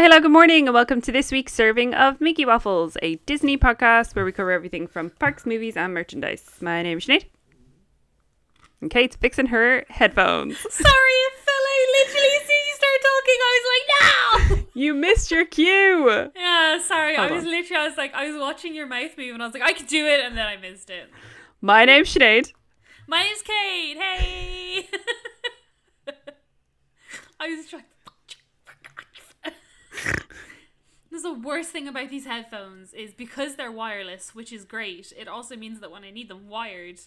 Hi, hello, good morning, and welcome to this week's serving of Mickey Waffles, a Disney podcast where we cover everything from parks, movies, and merchandise. My name is Sinead. And Kate's fixing her headphones. Sorry, Phil. I literally, as soon as you started talking, I was like, no! You missed your cue! Yeah, sorry. Hold I was on. literally, I was like, I was watching your mouth move and I was like, I could do it, and then I missed it. My name's Sinead. My name's Kate. Hey! I was trying. This is the worst thing about these headphones is because they're wireless, which is great. It also means that when I need them wired,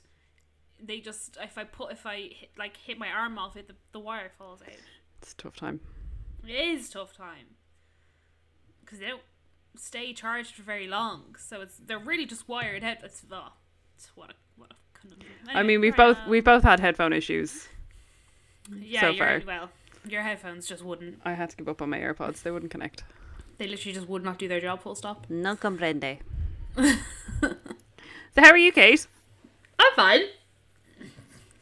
they just if I put if I hit, like hit my arm off it, the, the wire falls out. It's a tough time. It is a tough time because they don't stay charged for very long. So it's they're really just wired head. It's, oh, it's what a what a conundrum. I mean, we've both on. we've both had headphone issues. yeah, so far. Well, your headphones just wouldn't. I had to give up on my AirPods; they wouldn't connect. They literally just would not do their job. Full stop. No comprende. so, how are you, Kate? I'm fine.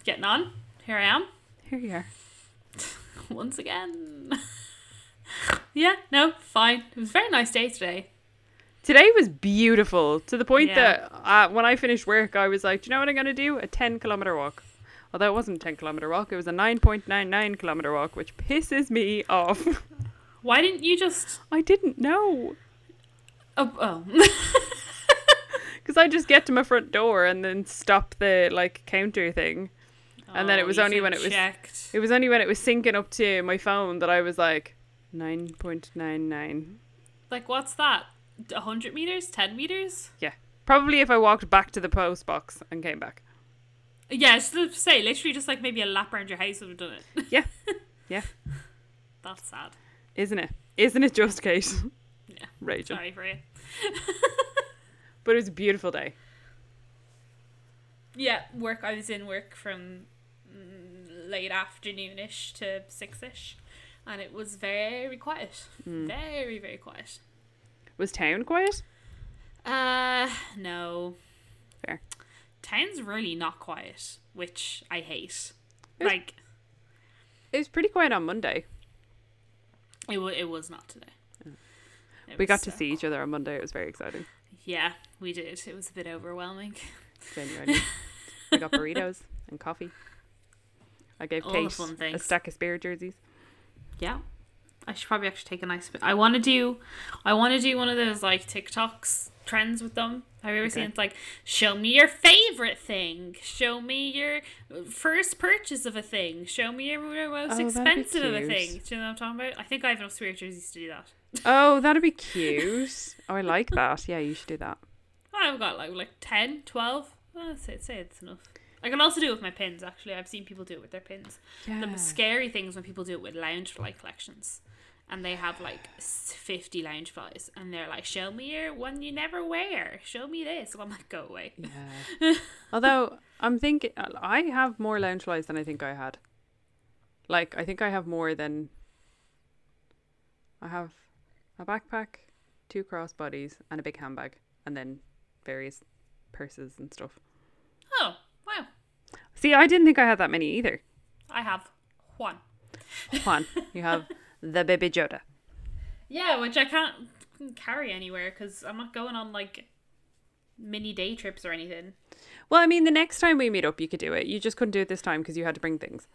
Getting on. Here I am Here you are. once again. yeah. No. Fine. It was a very nice day today. Today was beautiful to the point Yeah. that uh, when I finished work, I was like, do you know what I'm going to do? A 10 kilometer walk. Although it wasn't a 10 kilometer walk, it was a 9.99 kilometer walk, which pisses me off. Why didn't you just? I didn't know. Oh. oh. Because I just get to my front door and then stop the like counter thing. And then it Oh, was only when it was- checked. It was only when it was syncing up to my phone that I was like, 9.99. Like what's that? A hundred meters? Ten meters? Yeah, probably if I walked back to the post box and came back. Yeah, I was to say literally just like maybe a lap around your house would have done it. Yeah. Yeah. That's sad. Isn't it? Isn't it just Kate? Yeah. Raging. Sorry for you. But it was a beautiful day. Yeah, work. I was in work from mm, late afternoonish to six ish, and it was very quiet. Hmm. Very very quiet. Was town quiet? Uh, no. Fair. Town's really not quiet, which I hate. It's- Like It was pretty quiet on Monday. It was. It was not today. It. We got to so see each other on Monday. It was very exciting. Yeah, we did. It was a bit overwhelming. Genuinely. we got burritos and coffee. I gave All Kate a stack of spirit jerseys. Yeah. I should probably actually take a nice. I want to do, I want to do one of those like TikToks trends with them. Have you ever seen? It's like, show me your favorite thing. Show me your first purchase of a thing. Show me your most Oh, expensive of a thing. Do you know what I'm talking about? I think I have enough spirit jerseys to do that. Oh, that'd be cute. oh, I like that. Yeah, you should do that. I've got like like 10, 12. I'd say, say it's enough. I can also do it with my pins. Actually, I've seen people do it with their pins. Yeah. The scary thing is when people do it with loungefly collections. And they have like 50 Loungeflies And they're like, show me your one you never wear. Show me this. And I'm like, go away. Yeah. Although I'm thinking, I have more Loungeflies than I think I had. Like, I think I have more than. I have a backpack, two crossbodies, and a big handbag, and then various purses and stuff. Oh, wow. See, I didn't think I had that many either. I have one. Juan, you have the baby Yoda. Yeah, which I can't carry anywhere because I'm not going on like mini day trips or anything. Well, I mean, the next time we meet up, you could do it. You just couldn't do it this time because you had to bring things.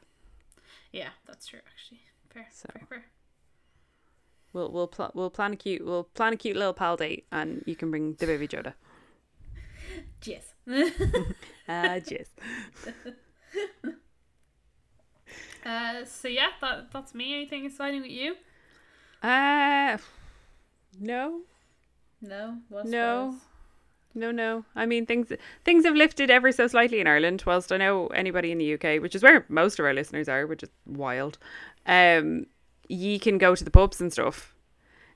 Yeah, that's true actually. Fair, So. fair, fair. We'll we'll pl- we'll plan a cute we'll plan a cute little pal date, and you can bring the baby Yoda. Yes. Ah, yes. Uh, so yeah, that that's me. Anything exciting with you? Uh, no, No. No, no, no. I mean, things things have lifted ever so slightly in Ireland. Whilst I know anybody in the UK, which is where most of our listeners are, which is wild, um, ye can go to the pubs and stuff.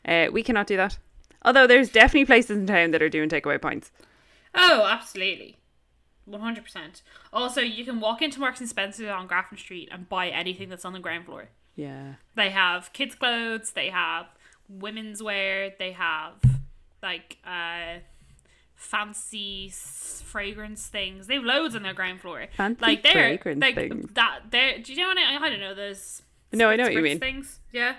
Uh, we cannot do that. Although there's definitely places in town that are doing takeaway points. Oh, absolutely. 100%. Also, you can walk into Marks and Spencer's on Grafton Street and buy anything that's on the ground floor. Yeah. They have kids' clothes, they have women's wear, they have like uh fancy s- fragrance things. They have loads on their ground floor. Fancy like they're fragrance like things. that they're do you know what I, I don't know those No, I know what you mean. things. Yeah.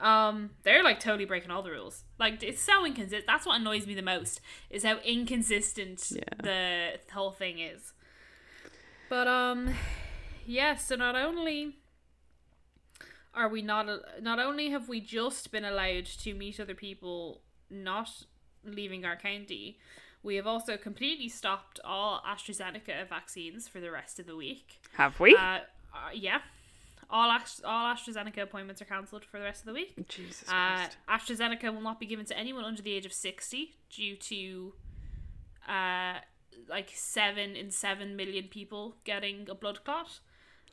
Um, they're like totally breaking all the rules. Like it's so inconsistent. That's what annoys me the most is how inconsistent Yeah. the whole thing is. But um, yeah. So not only are we not not only have we just been allowed to meet other people not leaving our county, we have also completely stopped all AstraZeneca vaccines for the rest of the week. Have we? Uh, uh, yeah. All Ast- all AstraZeneca appointments are cancelled for the rest of the week. Jesus Uh, Christ. AstraZeneca will not be given to anyone under the age of 60 due to uh, like 7 in 7 million people getting a blood clot.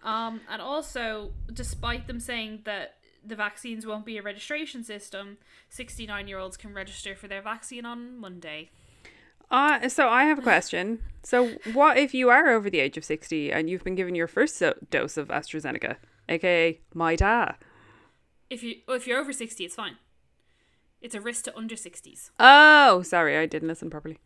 Um, and also, despite them saying that the vaccines won't be a registration system, 69 year olds can register for their vaccine on Monday. Uh, so I have a question. So what if you are over the age of 60 and you've been given your first so- dose of AstraZeneca, aka my dad. If, you, well, if you're over 60, it's fine. It's a risk to under 60s. Oh, sorry, I didn't listen properly.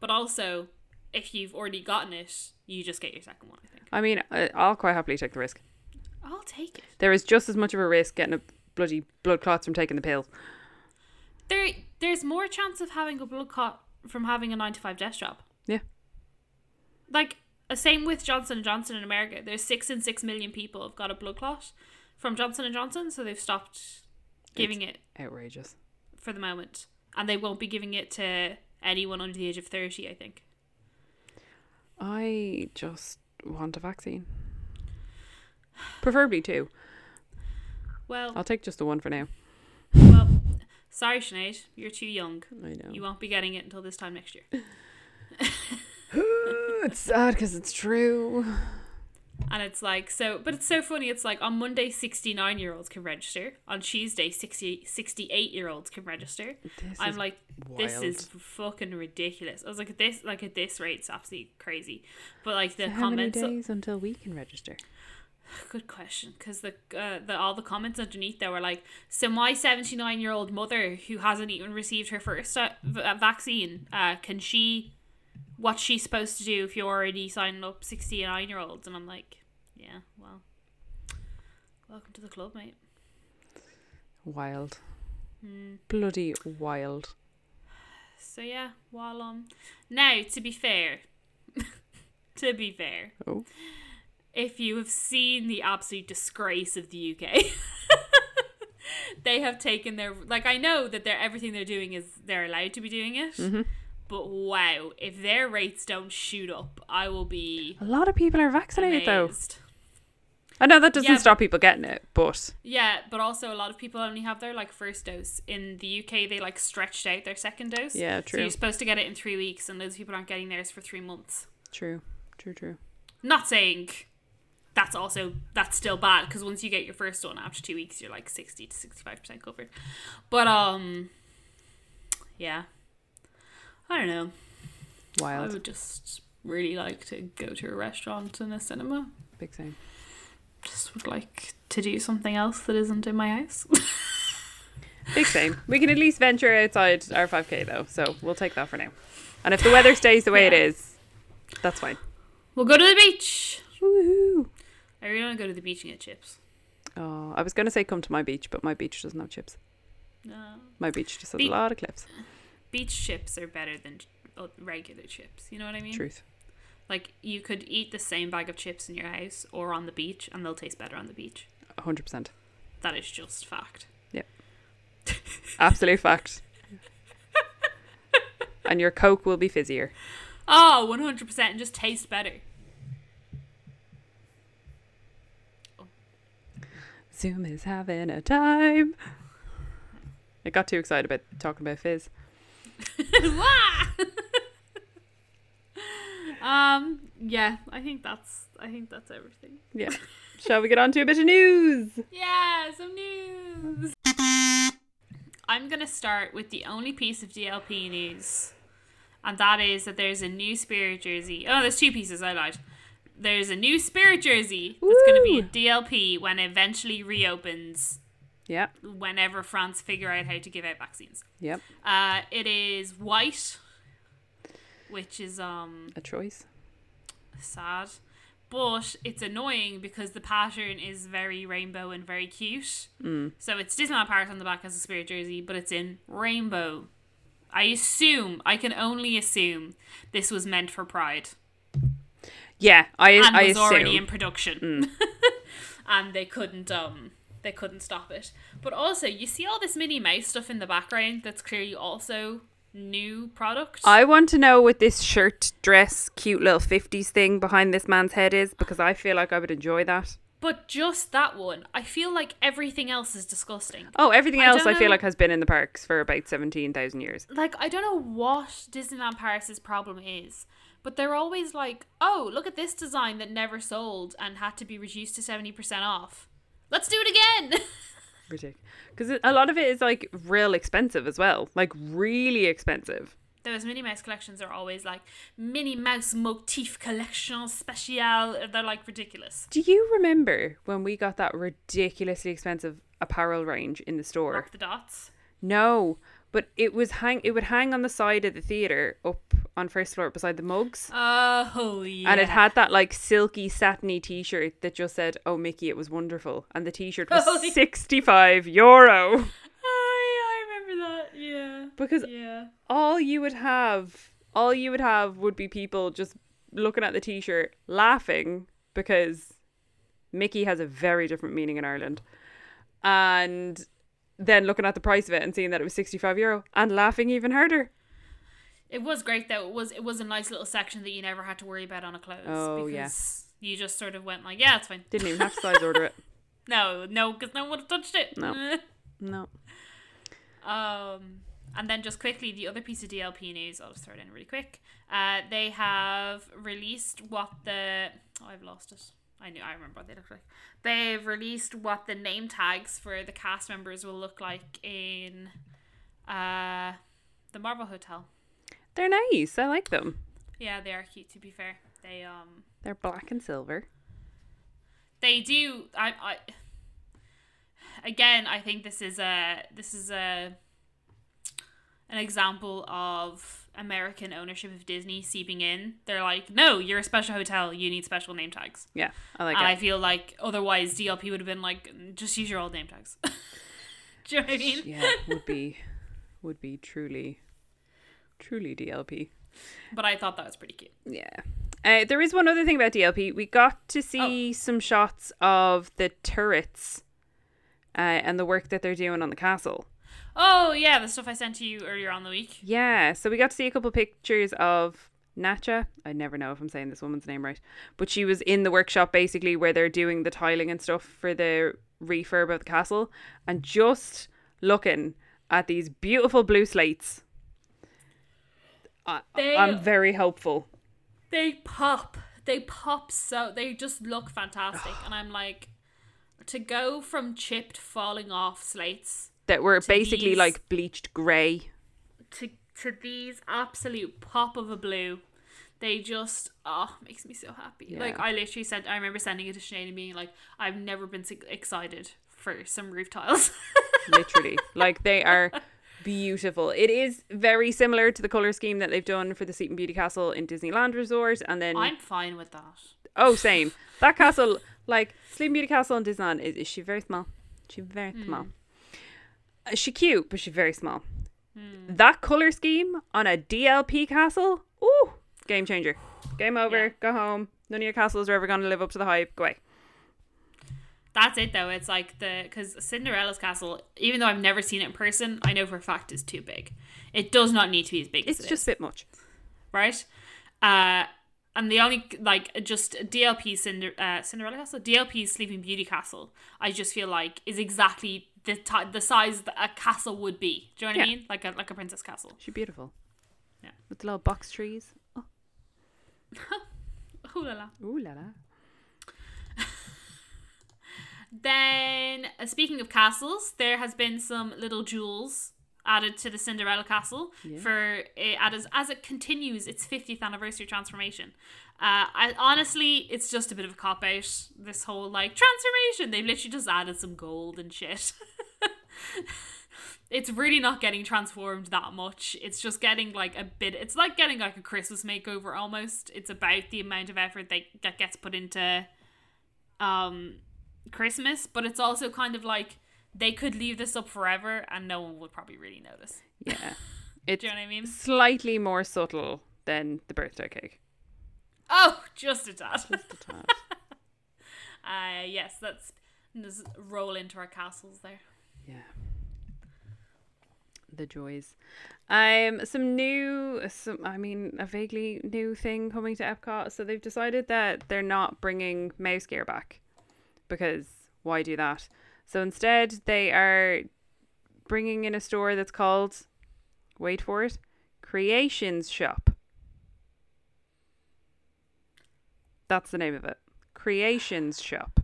But also, if you've already gotten it, you just get your second one, I think. I mean, I- I'll quite happily take the risk. I'll take it. There is just as much of a risk getting a bloody blood clots from taking the pill. There, there's more chance of having a blood clot from having a nine to five desk job. Yeah. Like, uh, same with Johnson and Johnson in America. There's six and six million people have got a blood clot from Johnson and Johnson, so they've stopped giving it Outrageous. for the moment, and they won't be giving it to anyone under the age of thirty. I think. I just want a vaccine. Preferably two. Well, I'll take just the one for now. well, sorry, Sinead, you're too young. I know. You won't be getting it until this time next year. it's sad because it's true. And it's like, so, but it's so funny. It's like on Monday, 69 year olds can register. On Tuesday, 60, 68 year olds can register. This I'm like, this is fucking ridiculous. I was like, at this, like at this rate, it's absolutely crazy. But like the So how many comments, days until we can register? good question, because the, uh, the all the comments underneath there were like, so my 79 year old mother who hasn't even received her first uh, v- uh, vaccine, uh, can she, what's she supposed to do if you're already signing up 69 year olds? And I'm like, yeah, well, welcome to the club, mate. Wild. Hmm. Bloody wild. So yeah, while um, now to be fair, to be fair, Oh. if you have seen the absolute disgrace of the UK, they have taken their like I know that they're everything they're doing is they're allowed to be doing it, Mhm. But wow, if their rates don't shoot up, I will be A lot of people are vaccinated though. I know that doesn't Yeah, stop people getting it, but Yeah, but also a lot of people only have their like first dose. In the UK, they like stretched out their second dose. yeah, true. So you're supposed to get it in three weeks, and those people aren't getting theirs for three months. True. True, true. Not saying that's also that's still bad because once you get your first one after two weeks, you're like sixty to sixty five percent covered. But um, yeah, I don't know. Wild. I would just really like to go to a restaurant and a cinema. Big same. Just would like to do something else that isn't in my house. Big same. We can at least venture outside our 5k though, so we'll take that for now. And if the weather stays the way it Yeah. is, that's fine. we'll go to the beach. Woohoo! I really want to go to the beach and get chips. Oh, I was going to say come to my beach, but my beach doesn't have chips. No. My beach just has Be- a lot of cliffs. Beach chips are better than regular chips. You know what I mean? Truth. Like you could eat the same bag of chips in your house or on the beach, and they'll taste better on the beach. 100%. That is just fact. Yep. Absolute fact. and your Coke will be fizzier. Oh, 100% and just taste better. Zoom is having a time. I got too excited about talking about fizz. Um, yeah, I think that's I think that's everything. Yeah. Shall we get on to a bit of news? Yeah, some news. I'm gonna start with the only piece of DLP news, and that is that there's a new spirit jersey. Oh, there's two pieces. I lied. There's a new spirit jersey that's gonna be a DLP when it eventually reopens. Yeah. Whenever France figure out how to give out vaccines, Yep. uh, it is white, which is um A choice. sad, but it's annoying because the pattern is very rainbow and very cute. Mm. So it's Disneyland Paris on the back as a spirit jersey, but it's in rainbow. I assume, I can only assume, this was meant for Pride Yeah, I and I was already in production, and they couldn't um they couldn't stop it. But also, you see all this Minnie Mouse stuff in the background that's clearly also new product. I want to know what this shirt, dress, cute little 50s thing behind this man's head is because I feel like I would enjoy that. but just that one, I feel like everything else is disgusting. Oh, everything I else I feel like has been in the parks for about 17,000 years. like I don't know what Disneyland Paris's problem is, but they're always like, "Oh, look at this design that never sold and had to be reduced to 70% off. Let's do it again." Ridiculous. Because a lot of it is like real expensive as well. Like really expensive. Those Minnie Mouse collections are always like Minnie Mouse Motif Collection Special. They're like ridiculous. Do you remember when we got that ridiculously expensive apparel range in the store? Rock the dots. No, but it was hang. It would hang on the side of the theater up on first floor beside the mugs. Oh yeah. And it had that like silky satiny t-shirt that just said, "Oh Mickey, it was wonderful," and the t-shirt was Oh, sixty-five euro. Oh, yeah, I remember that. Yeah. Because Yeah. all you would have, all you would have would be people just looking at the t-shirt, laughing because Mickey has a very different meaning in Ireland, and then looking at the price of it and seeing that it was sixty-five euro and laughing even harder. It was great though. It was it was a nice little section that you never had to worry about on a clothes. Oh, yeah. because You just sort of went like, yeah, it's fine. Didn't even have to size order it. No, no, because no one would have touched it. No. No. Um, and then just quickly, the other piece of DLP news, I'll just throw it in really quick. Uh, they have released what the oh, I've lost it. I knew I remember what they look like. They've released what the name tags for the cast members will look like in uh the Marvel Hotel. They're nice. I like them. Yeah, they are cute. To be fair, they um They're black and silver. they do. I I again, I think this is a this is a an example of American ownership of Disney seeping in. They're like, no, you're a special hotel. You need special name tags. Yeah, I like. I feel like otherwise DLP would have been like, just use your old name tags. Do you know what I mean? yeah, would be would be truly truly DLP. But I thought that was pretty cute. Yeah. Uh, there is one other thing about DLP. We got to see Oh. some shots of the turrets uh, and the work that they're doing on the castle. Oh yeah, the stuff I sent to you earlier on the week. Yeah, so we got to see a couple pictures of Natcha. I never know if I'm saying this woman's name right, but she was in the workshop basically where they're doing the tiling and stuff for the refurb of the castle, and just looking at these beautiful blue slates. I, They- I'm very hopeful. They pop. They pop so they just look fantastic. and I'm like to go from chipped falling off slates That were basically these- like bleached grey. to to these absolute pop of a blue. They just oh makes me so happy. Like I literally said I remember sending it to Sinead and being like I've never been so excited for some roof tiles. literally like they are beautiful it is very similar to the color scheme that they've done for the Sleeping Beauty Castle in Disneyland Resort and then I'm fine with that. oh same that castle like Sleeping Beauty Castle in Disneyland is, is she very small she very small uh, she cute but she's very small that color scheme on a DLP castle ooh game changer game over Yeah. go home none of your castles are ever going to live up to the hype go away That's it though. It's like the because Cinderella's castle, even though I've never seen it in person, I know for a fact is too big. It does not need to be as big it's as it just is, a bit much right? Uh, and the only like just DLP Cinder uh, Cinderella castle, DLP Sleeping Beauty castle, I just feel like is exactly the ti the size that a castle would be. Do you know what I mean? Like a like a princess castle. she's beautiful Yeah. with the little box trees Ooh la la. ooh la la Then, uh, speaking of castles, there has been some little jewels added to the Cinderella castle for it as as it continues its 50th anniversary transformation. Uh, I honestly, it's just a bit of a cop out. This whole like transformation, they've literally just added some gold and shit. it's really not getting transformed that much. It's just getting like a bit. It's like getting like a Christmas makeover almost. It's about the amount of effort that that gets put into um Christmas, but it's also kind of like they could leave this up forever and no one would probably really notice. Yeah. It's Do you know what I mean? slightly more subtle than the birthday cake. Oh, just a tad. Just a tad. Uh, yes, that's just roll into our castles there. Yeah. The joys. Um, some new, some I mean, a vaguely new thing coming to Epcot. So they've decided that they're not bringing MouseGear back because why do that? So instead, they are bringing in a store that's called, wait for it, Creations Shop. That's the name of it. Creations Shop.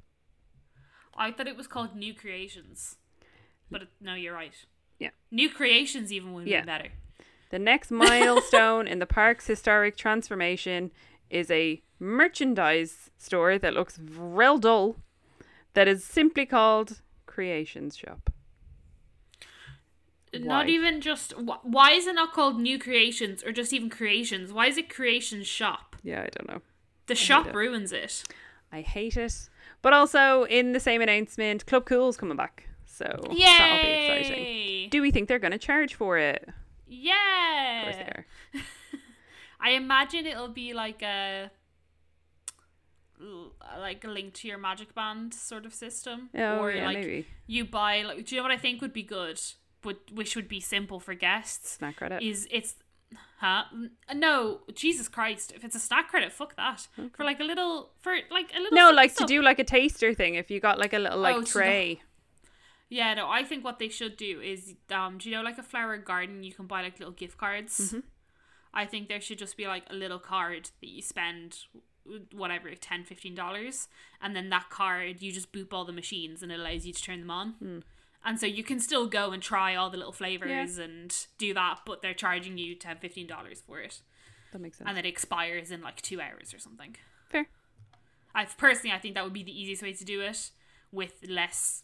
I thought it was called New Creations, but it, no, you're right. Yeah. New Creations even would Yeah. be better. The next milestone in the park's historic transformation is a merchandise store that looks real dull that is simply called Creations Shop. Why? Not even just wh- why is it not called New Creations or just even Creations? Why is it Creations Shop? Yeah, I don't know. The shop it. ruins it. I hate it. But also, in the same announcement, Club Cool's coming back. So that'll be exciting. Do we think they're going to charge for it? Of Yeah. course they are. I imagine it'll be like a like a link to your magic band sort of system Oh, or yeah, like maybe. you buy like do you know what I think would be good but which would be simple for guests Snack credit. is it's huh no Jesus Christ if it's a snack credit fuck that for like a little for like a little No, like of to do like a taster thing. If you got like a little like Oh, tray. Yeah, no, I think what they should do is, um, do you know, like a flower garden, you can buy like little gift cards. Mm-hmm. I think there should just be like a little card that you spend whatever 10 15 dollars and then that card you just boop all the machines and it allows you to turn them on Hmm. and so you can still go and try all the little flavors and do that but they're charging you 10 15 dollars for it That makes sense. and it expires in like two hours or something Fair. I personally I think that would be the easiest way to do it with less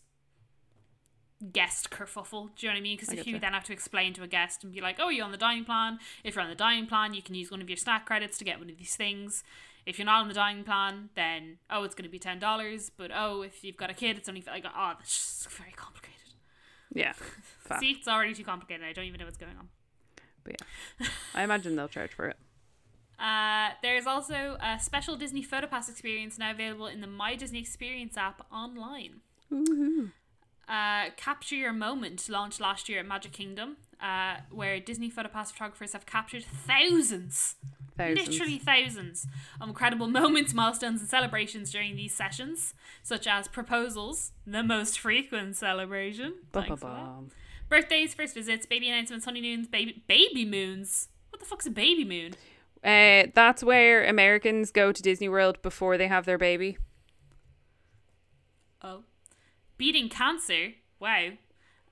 guest kerfuffle. Do you know what I mean? Because if you then have to explain to a guest and be like, "Oh, you're on the dining plan." If you're on the dining plan, you can use one of your snack credits to get one of these things. If you're not on the dining plan, then oh, it's going to be ten dollars. But oh, if you've got a kid, it's only like oh, that's just very complicated. Yeah. See, it's already too complicated. I don't even know what's going on. But yeah. I imagine they'll charge for it. Uh, there's also a special Disney PhotoPass experience now available in the My Disney Experience app online. Uh, Capture Your Moment launched last year at Magic Kingdom, uh, where Disney PhotoPass photographers have captured thousands, Thousands. literally thousands, of incredible moments, milestones, and celebrations during these sessions, such as proposals, the most frequent celebration, thanks for that. Ba-ba-bum. birthdays, first visits, baby announcements, honeymoons, baby baby moons. What the fuck's a baby moon? Uh, that's where Americans go to Disney World before they have their baby. Oh. Beating cancer. Wow.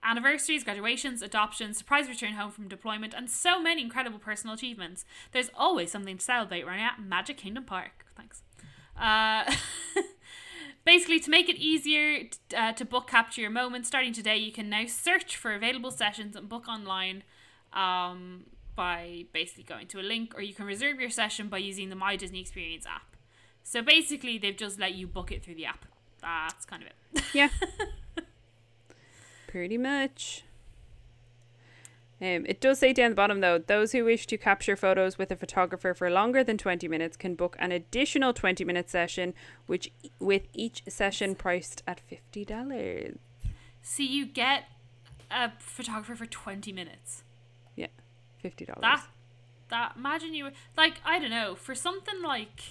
Anniversaries, graduations, adoptions, surprise return home from deployment, and so many incredible personal achievements. There's always something to celebrate right at Magic Kingdom Park. Thanks. Uh, basically, to make it easier t- uh, to book capture your moment, starting today, you can now search for available sessions and book online um, by basically going to a link, or you can reserve your session by using the My Disney Experience app. So basically, they've just let you book it through the app. That's kind of it. Yeah. Pretty much. Um, it does say down the bottom though, those who wish to capture photos with a photographer for longer than 20 minutes can book an additional 20 minute session, which with each session priced at $50. See, you get a photographer for 20 minutes. Yeah, $50. That, that, imagine you, like, I don't know, for something like,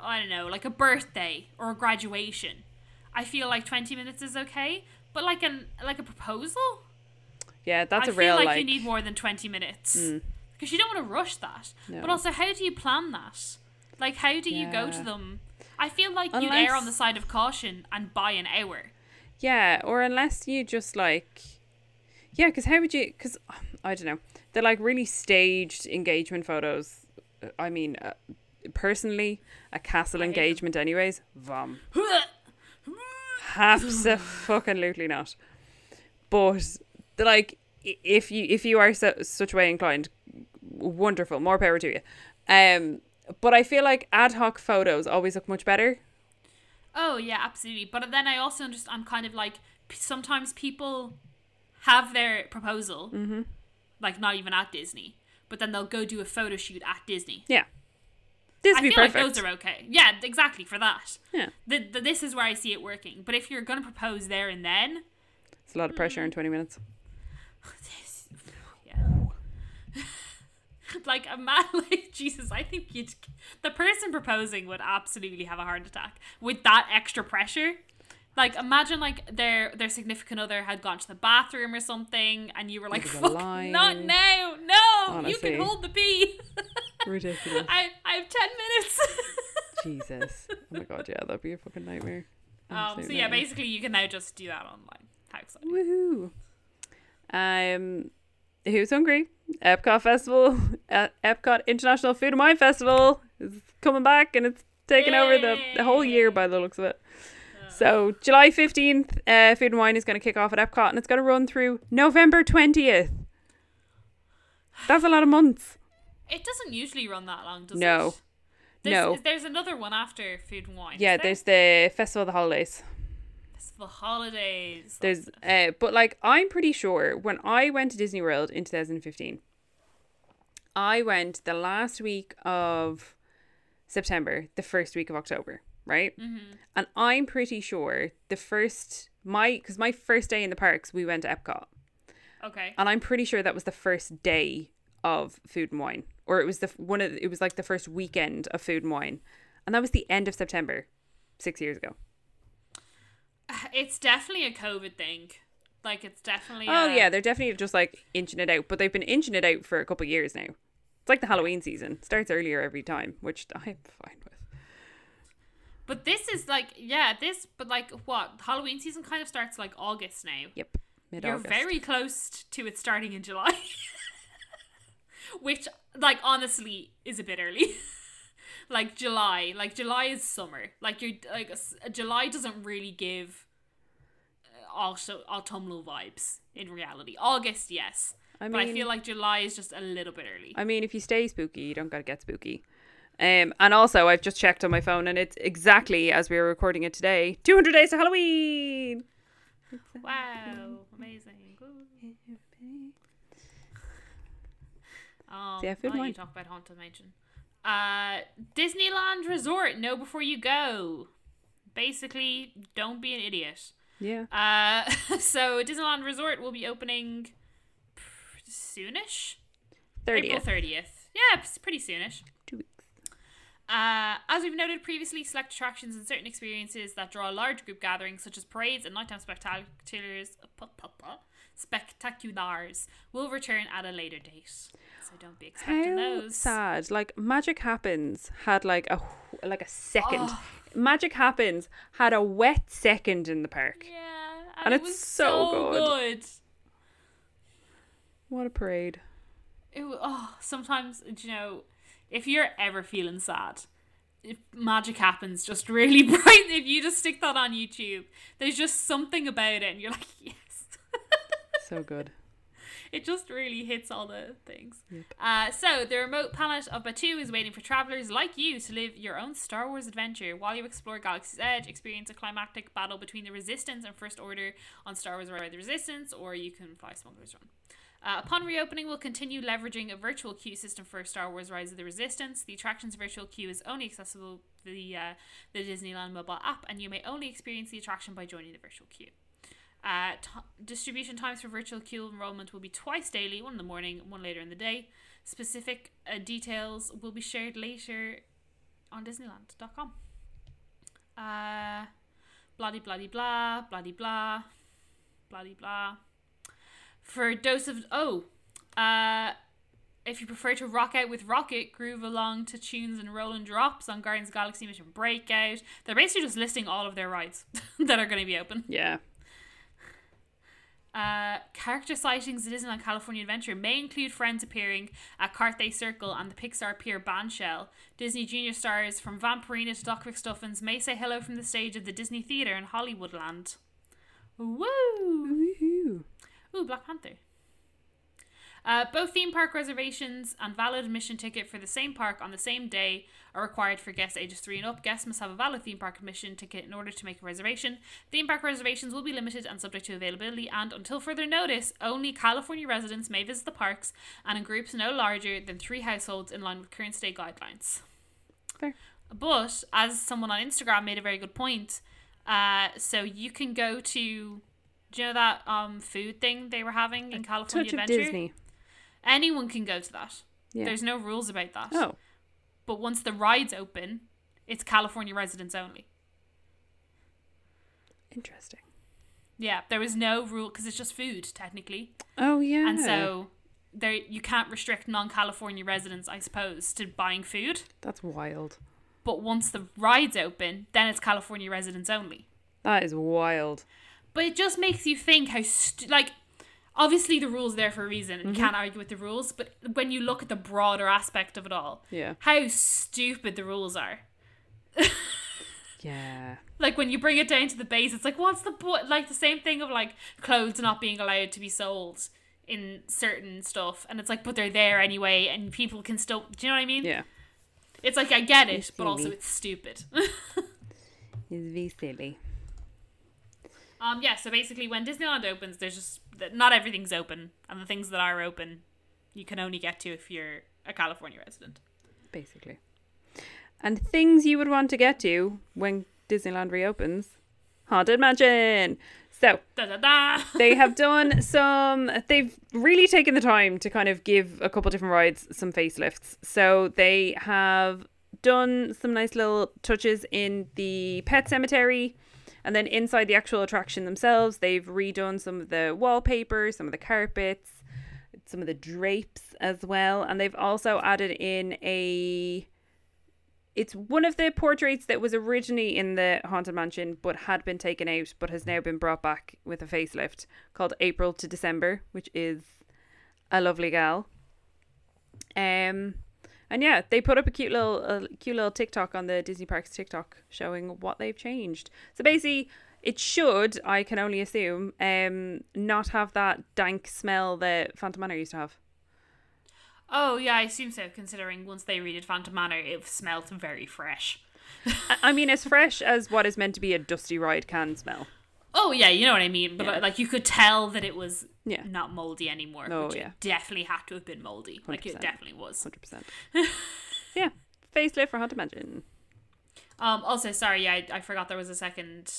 I don't know, like a birthday or a graduation, I feel like 20 minutes is okay. But like an like a proposal, yeah, that's I a real like, like, you need more than 20 minutes. Mm. Because you don't want to rush that. No. But also, how do you plan that? Like, how do you go to them? I feel like you'd err on the side of caution and buy an hour. Yeah, or unless you just like, yeah, because how would you? Because I don't know, they're like really staged engagement photos. uh, I mean, uh, personally, a castle them. engagement, anyways, vom. Absolutely not. but like if you if you are so, such way inclined, wonderful, more power to you. Um, but I feel like ad hoc photos always look much better. Oh yeah, absolutely. But then I also just I'm kind of like sometimes people have their proposal, Mm-hmm. like not even at Disney, but then they'll go do a photo shoot at Disney. Yeah, this I would be feel perfect. like those are okay. Yeah, exactly for that. yeah, The, the, this is where I see it working. But if you're gonna propose there and then, it's a lot of pressure in hmm. twenty minutes. this, yeah. like a man like Jesus, I think you'd the person proposing would absolutely have a heart attack with that extra pressure. Like imagine like their their significant other had gone to the bathroom or something, and you were like, "Fuck, not now, no, oh, Honestly. you can hold the pee." Ridiculous. I I have ten minutes. Jesus. Oh my god, yeah, that'd be a fucking nightmare. um, so yeah, nightmare. basically you can now just do that online. How exciting! Woohoo. Um Who's Hungry? Epcot Festival, uh, Epcot International Food and Wine Festival is coming back and it's taking over the, the whole year by the looks of it. So July 15th, uh, Food and Wine is going to kick off at Epcot and it's going to run through November 20th. That's a lot of months. It doesn't usually run that long, does No. it? There's, No. There's another one after Food and Wine. Yeah, there? there's the Festival of the Holidays. It's the holidays. There's, uh, but like, I'm pretty sure when I went to Disney World in 2015, I went the last week of September, the first week of October, right? Mm-hmm. And I'm pretty sure the first, my, because my first day in the parks, we went to Epcot. Okay. And I'm pretty sure that was the first day of Food and Wine, or it was the one of, it was like the first weekend of Food and Wine. And that was the end of September, six years ago. It's definitely a COVID thing. Like it's definitely. Oh a- yeah, they're definitely just like inching it out, but they've been inching it out for a couple of years now. It's like the Halloween season starts earlier every time, which I'm fine with. But this is like yeah, this but like what Halloween season kind of starts like August now. Yep, mid August. You're very close to it starting in July. Which like honestly is a bit early. like July, like July is summer. Like you're like July doesn't really give uh, also autumnal vibes in reality. August, yes. I but I feel like July is just a little bit early. I mean, if you stay spooky, you don't gotta get spooky. Um, and also, I've just checked on my phone, and it's exactly as we were recording it today. Two hundred days to Halloween. Wow, amazing. Um, Yeah, food why wine. you talk about haunted mansion. Uh, Disneyland Resort. Know before you go. Basically, don't be an idiot. Yeah, Uh, so Disneyland Resort will be opening soonish. April thirtieth. thirtieth. Yeah, it's pretty soonish. Two weeks. Uh, as we've noted previously, select attractions and certain experiences that draw large group gatherings, such as parades and nighttime spectaculars, spectaculars, will return at a later date. So don't be expecting How those. sad! Like Magic Happens had like a like a second. Oh. Magic Happens had a wet second in the park. Yeah, And it it's was so good. good. What a parade! It, oh, sometimes you know, if you're ever feeling sad, if magic happens just really bright. If you just stick that on YouTube, there's just something about it, and you're like, yes. So good. It just really hits all the things. Yep. Uh, so the remote planet of Batuu is waiting for travelers like you to live your own Star Wars adventure while you explore Galaxy's Edge. Experience a climactic battle between the Resistance and First Order on Star Wars Ride the Resistance, or you can fly Smuggler's Run. Uh, upon reopening, we'll continue leveraging a virtual queue system for Star Wars Rise of the Resistance. The attraction's virtual queue is only accessible via uh, the Disneyland mobile app, and you may only experience the attraction by joining the virtual queue. Uh, t- distribution times for virtual queue enrollment will be twice daily, one in the morning, one later in the day. Specific uh, details will be shared later on Disneyland.com. Uh, bloody bloody blah, bloody blah, bloody blah. For a dose of oh, uh, if you prefer to rock out with Rocket, groove along to tunes and roll and drops on Guardians Galaxy Mission Breakout. They're basically just listing all of their rides that are going to be open. Yeah. Uh, character sightings at Disneyland California Adventure may include friends appearing at Carthay Circle and the Pixar Pier Bandshell. Disney Junior stars from Vampirina to Doc McStuffins may say hello from the stage of the Disney Theater in Hollywoodland. Woo! Woohoo. Ooh, Black Panther. Uh, both theme park reservations and valid admission ticket for the same park on the same day are required for guests ages 3 and up. Guests must have a valid theme park admission ticket in order to make a reservation. Theme park reservations will be limited and subject to availability, and until further notice, only California residents may visit the parks and in groups no larger than three households in line with current state guidelines. Fair. But as someone on Instagram made a very good point, uh, so you can go to, do you know that um food thing they were having in California Touch of Adventure? Disney. Anyone can go to that. Yeah. There's no rules about that. oh, But once the rides open, it's California residents only. interesting. Yeah, there was no rule because it's just food technically, Oh yeah. and so there you can't restrict non-California residents, I suppose, to buying food. that's wild. But once the rides open, then it's California residents only. That is wild. But it just makes you think how stu- like obviously the rules there for a reason and Mm-hmm. you can't argue with the rules, but when you look at the broader aspect of it all, Yeah. how stupid the rules are. Yeah. like when you bring it down to the base, it's like what's the point? Like the same thing of like clothes not being allowed to be sold in certain stuff, and it's like but they're there anyway, and people can still. Do you know what I mean? Yeah. It's like I get it, but also it's stupid. It's very silly. Um, yeah. So basically, when Disneyland opens, there's just not everything's open, and the things that are open, you can only get to if you're a California resident. basically. And things you would want to get to when Disneyland reopens. Haunted Mansion. So Da da da. they have done some they've really taken the time to kind of give a couple different rides some facelifts. So they have done some nice little touches in the pet cemetery and then inside the actual attraction themselves they've redone some of the wallpaper, some of the carpets, some of the drapes as well. And they've also added in a it's one of the portraits that was originally in the haunted mansion but had been taken out but has now been brought back with a facelift called april to december which is a lovely gal. Um and yeah they put up a cute little a cute little tiktok on the disney parks tiktok showing what they've changed so basically it should i can only assume um not have that dank smell that phantom manor used to have Oh yeah, I assume so. Considering once they redid Phantom Manor, it smelled very fresh. I- i mean as fresh as what is meant to be a dusty ride can smell Oh yeah, you know what I mean. But Yeah. like you could tell that it was Yeah. not moldy anymore. Oh, which yeah. it definitely had to have been moldy. Like it definitely was. 100% yeah facelift for haunted mansion Um. Also, sorry, yeah, I, I forgot there was a second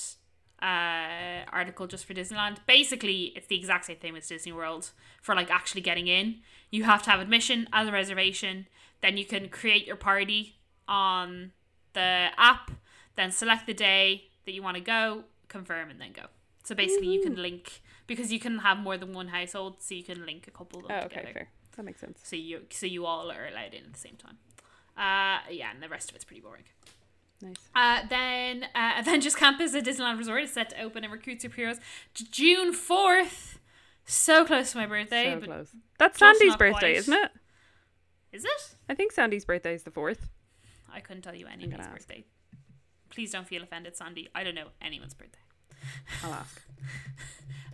uh article just for Disneyland. Basically, it's the exact same thing as Disney World for like actually getting in. You have to have admission as a reservation. Then you can create your party on the app. Then select the day that you want to go, confirm, and then go. So basically, you can link because you can have more than one household, so you can link a couple of them Oh, okay, together. fair. That makes sense. So you so you all are allowed in at the same time. Uh, yeah, and the rest of it's pretty boring. Nice. Uh, then uh, Avengers Campus at Disneyland Resort is set to open and recruit superheroes June fourth. So close to my birthday, so close. That's Sandy's birthday, quite. isn't it? is it? I think Sandy's birthday is the fourth. I couldn't tell you anyone's birthday. Please don't feel offended, Sandy. I don't know anyone's birthday. I'll ask.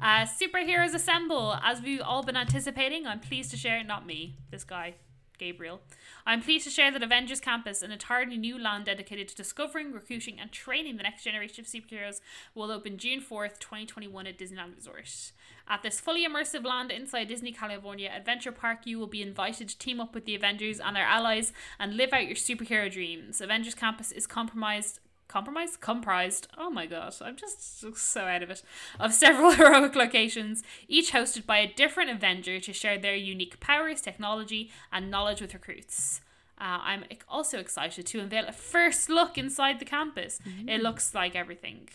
Uh, superheroes assemble. As we've all been anticipating, I'm pleased to share, not me, this guy, Gabriel. I'm pleased to share that Avengers Campus, an entirely new land dedicated to discovering, recruiting, and training the next generation of superheroes, will open June 4th, 2021 at Disneyland Resort. At this fully immersive land inside Disney California Adventure Park, you will be invited to team up with the Avengers and their allies and live out your superhero dreams. Avengers Campus is compromised compromised comprised? Oh my god i'm just so out of it. Of several heroic locations each hosted by a different avenger to share their unique powers technology and knowledge with recruits. Uh, i'm also excited to unveil a first look inside the campus. It looks like everything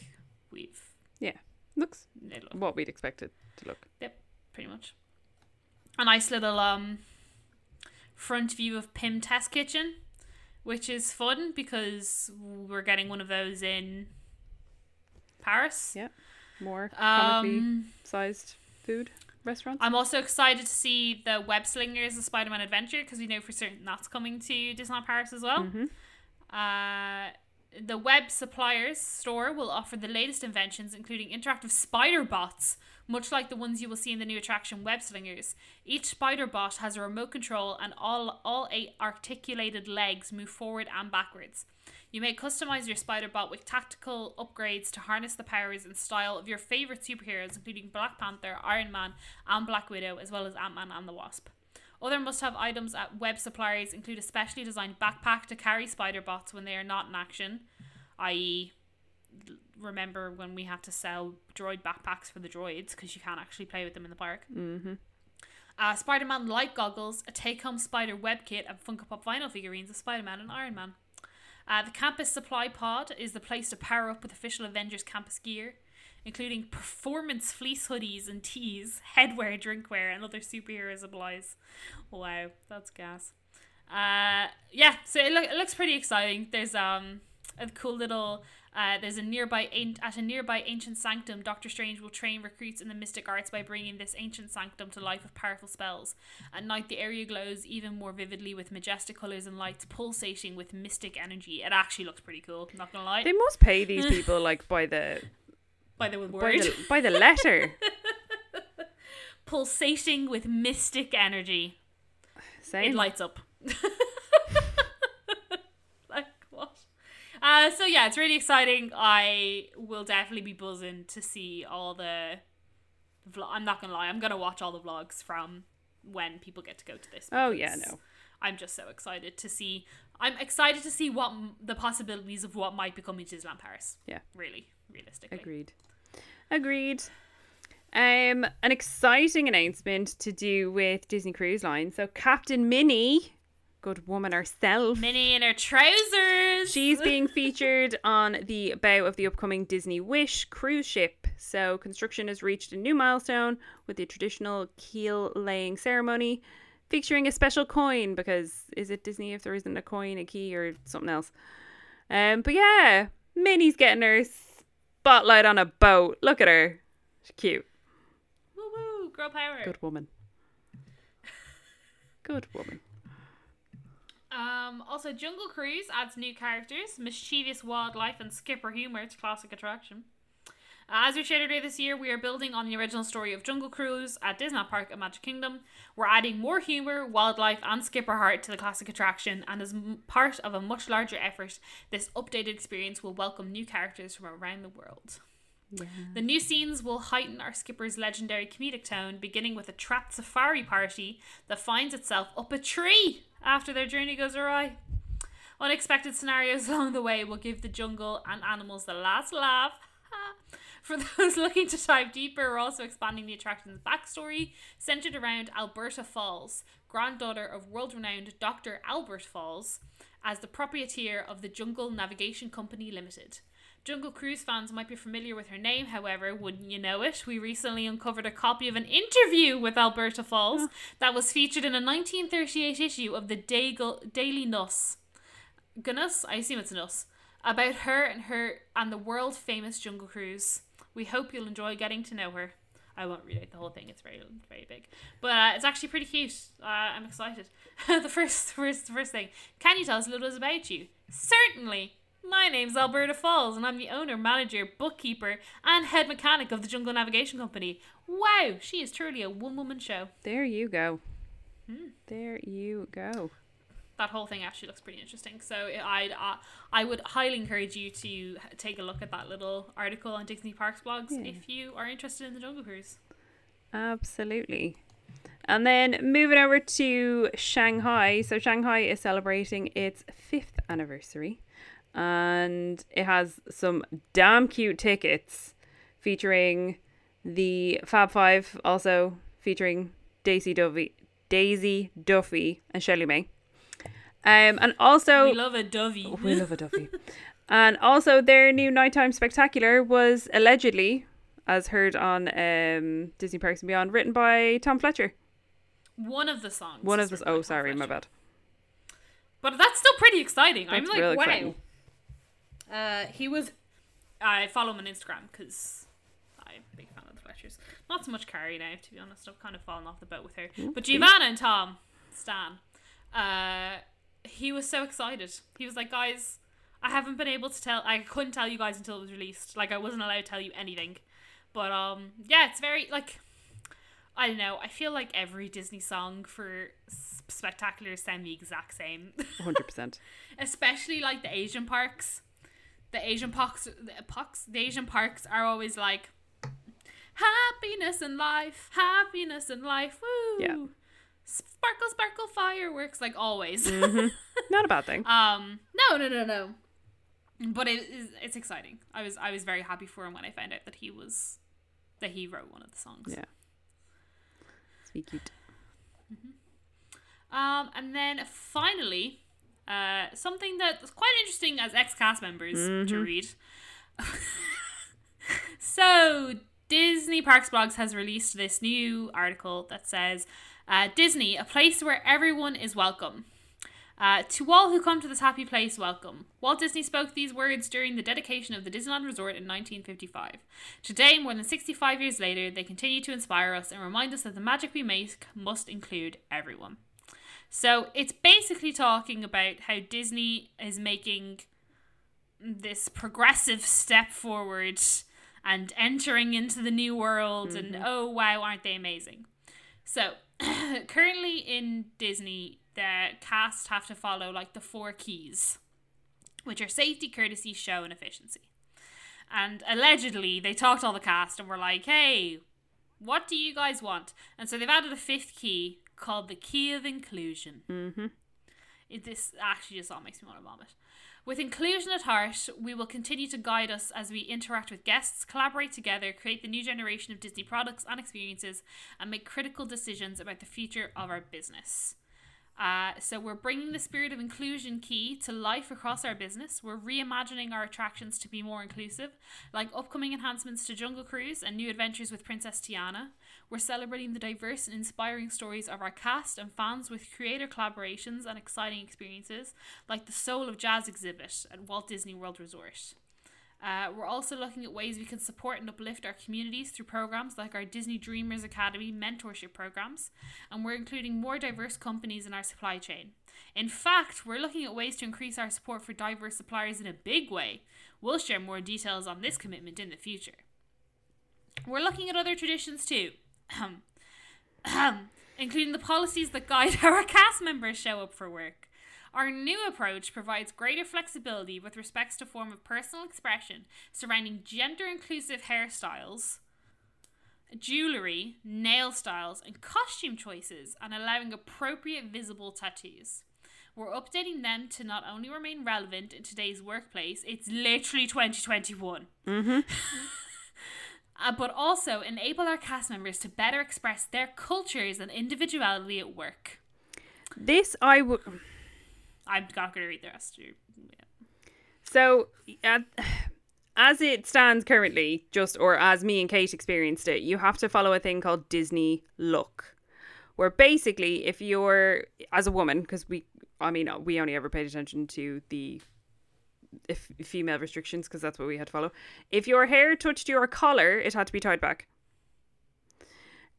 we've Yeah. Looks look, what we'd expect it to look. Yep, pretty much. A nice little um front view of Pym Test Kitchen which is fun because we're getting one of those in paris Yeah. More comically um, sized food restaurants. I'm also excited to see the Web Slingers, the Spider-Man Adventure, because we know for certain that's coming to Disneyland Paris as well. Mhm. Uh, the Web Suppliers store will offer the latest inventions, including interactive spider bots Much like the ones you will see in the new attraction Web Slingers, each spider bot has a remote control and all, all eight articulated legs move forward and backwards. You may customize your spider bot with tactical upgrades to harness the powers and style of your favorite superheroes, including Black Panther, Iron Man, and Black Widow, as well as Ant Man and the Wasp. Other must have items at web suppliers include a specially designed backpack to carry spider bots when they are not in action, i.e., remember when we had to sell droid backpacks for the droids because you can't actually play with them in the park. Mm-hmm. Uh, Spider Man light goggles, a take home spider web kit, and Funko Pop vinyl figurines of Spider Man and Iron Man. Uh, the campus supply pod is the place to power up with official Avengers campus gear, including performance fleece hoodies and tees, headwear, drinkware, and other superhero supplies. Wow, that's gas. Uh, yeah, so it, look, it looks pretty exciting. There's um a cool little uh, there's a nearby at a nearby ancient sanctum. Doctor Strange will train recruits in the mystic arts by bringing this ancient sanctum to life with powerful spells. At night, the area glows even more vividly with majestic colors and lights pulsating with mystic energy. It actually looks pretty cool. Not gonna lie. They must pay these people like by the by the word, by the, by the letter. pulsating with mystic energy. Same. It lights up. like what? Uh, so yeah, it's really exciting. I will definitely be buzzing to see all the. Vlog- I'm not gonna lie. I'm gonna watch all the vlogs from when people get to go to this. Oh, yeah, no. I'm just so excited to see. I'm excited to see what m- the possibilities of what might become in Disneyland Paris. Yeah. Really, realistically. Agreed. Agreed. Um, an exciting announcement to do with Disney Cruise Line. So Captain Minnie, good woman herself, Minnie in her trousers. she's being featured on the bow of the upcoming Disney Wish cruise ship. So construction has reached a new milestone with the traditional keel laying ceremony, featuring a special coin because is it Disney if there isn't a coin, a key, or something else? Um, but yeah, Minnie's getting her spotlight on a boat. Look at her, she's cute. Woo woo, girl power. Good woman. Good woman. Um, also, Jungle Cruise adds new characters, mischievous wildlife, and skipper humor to classic attraction. Uh, as we shared earlier this year, we are building on the original story of Jungle Cruise at Disney Park at Magic Kingdom. We're adding more humor, wildlife, and skipper heart to the classic attraction, and as m- part of a much larger effort, this updated experience will welcome new characters from around the world. The new scenes will heighten our skipper's legendary comedic tone, beginning with a trapped safari party that finds itself up a tree after their journey goes awry. Unexpected scenarios along the way will give the jungle and animals the last laugh. For those looking to dive deeper, we're also expanding the attraction's backstory, centered around Alberta Falls, granddaughter of world renowned Dr. Albert Falls, as the proprietor of the Jungle Navigation Company Limited. Jungle Cruise fans might be familiar with her name, however, wouldn't you know it? We recently uncovered a copy of an interview with Alberta Falls that was featured in a 1938 issue of the Daily Nuss. Gunus, I assume it's Nuss, about her and her and the world famous Jungle Cruise. We hope you'll enjoy getting to know her. I won't read out the whole thing; it's very, very big, but uh, it's actually pretty cute. Uh, I'm excited. the first, first, first thing. Can you tell us a little bit about you? Certainly. My name's Alberta Falls, and I'm the owner, manager, bookkeeper, and head mechanic of the Jungle Navigation Company. Wow, she is truly a one-woman show. There you go. There you go. that whole thing actually looks pretty interesting. So I'd uh, I would highly encourage you to take a look at that little article on Disney Parks blogs Yeah. if you are interested in the Jungle Cruise. Absolutely. And then moving over to Shanghai. So Shanghai is celebrating its fifth anniversary, and it has some damn cute tickets featuring the Fab Five, also featuring Daisy Duffy, Daisy Duffy, and ShellieMay. Um, and also we love a Dovey. We love a Duffy. and also, their new nighttime spectacular was allegedly, as heard on um, Disney Parks and Beyond, written by Tom Fletcher. One of the songs. One of the oh, sorry, my Fletcher. bad. But that's still pretty exciting. I'm like, wow. exciting. Uh, he was. I follow him on Instagram because I'm a big fan of the Fletchers. Not so much Carrie now, to be honest. I've kind of fallen off the boat with her. But Giovanna and Tom, Stan, uh, he was so excited. He was like, guys, I haven't been able to tell. I couldn't tell you guys until it was released. Like I wasn't allowed to tell you anything. But um, yeah, it's very like I don't know. I feel like every Disney song for Spectacular sound the exact same. 100%. Especially like the Asian parks. The Asian parks, the parks, the Asian parks are always like happiness and life, happiness and life. Woo! Yeah. Sparkle, sparkle, fireworks, like always. Not a bad thing. Um, no, no, no, no. But it is it's exciting. I was I was very happy for him when I found out that he was that he wrote one of the songs. Yeah. Sweet cute. Um, and then finally, uh, something that's quite interesting as ex cast members to read. so Disney Parks Blogs has released this new article that says uh, Disney, a place where everyone is welcome. Uh, to all who come to this happy place, welcome. Walt Disney spoke these words during the dedication of the Disneyland Resort in 1955. Today, more than 65 years later, they continue to inspire us and remind us that the magic we make must include everyone. So it's basically talking about how Disney is making this progressive step forward and entering into the new world, and mm-hmm. oh wow, aren't they amazing? So currently in Disney, the cast have to follow like the four keys, which are safety, courtesy, show, and efficiency. And allegedly, they talked to all the cast and were like, "Hey, what do you guys want?" And so they've added a fifth key called the key of inclusion. Mm-hmm. It, this actually just all makes me want to vomit. With inclusion at heart, we will continue to guide us as we interact with guests, collaborate together, create the new generation of Disney products and experiences, and make critical decisions about the future of our business. Uh, so we're bringing the spirit of inclusion key to life across our business. We're reimagining our attractions to be more inclusive, like upcoming enhancements to Jungle Cruise and new adventures with Princess Tiana. We're celebrating the diverse and inspiring stories of our cast and fans with creator collaborations and exciting experiences, like the Soul of Jazz exhibit at Walt Disney World Resort. Uh, we're also looking at ways we can support and uplift our communities through programs like our Disney Dreamers Academy mentorship programs, and we're including more diverse companies in our supply chain. In fact, we're looking at ways to increase our support for diverse suppliers in a big way. We'll share more details on this commitment in the future. We're looking at other traditions too, including the policies that guide how our cast members show up for work. Our new approach provides greater flexibility with respects to form of personal expression surrounding gender inclusive hairstyles, jewelry, nail styles, and costume choices, and allowing appropriate visible tattoos. We're updating them to not only remain relevant in today's workplace, it's literally 2021. Mm-hmm. Uh, but also enable our cast members to better express their cultures and individuality at work. This I would. I'm not going to read the rest. Of yeah. So, uh, as it stands currently, just or as me and Kate experienced it, you have to follow a thing called Disney Look, where basically, if you're as a woman, because we, I mean, we only ever paid attention to the if female restrictions because that's what we had to follow. If your hair touched your collar, it had to be tied back.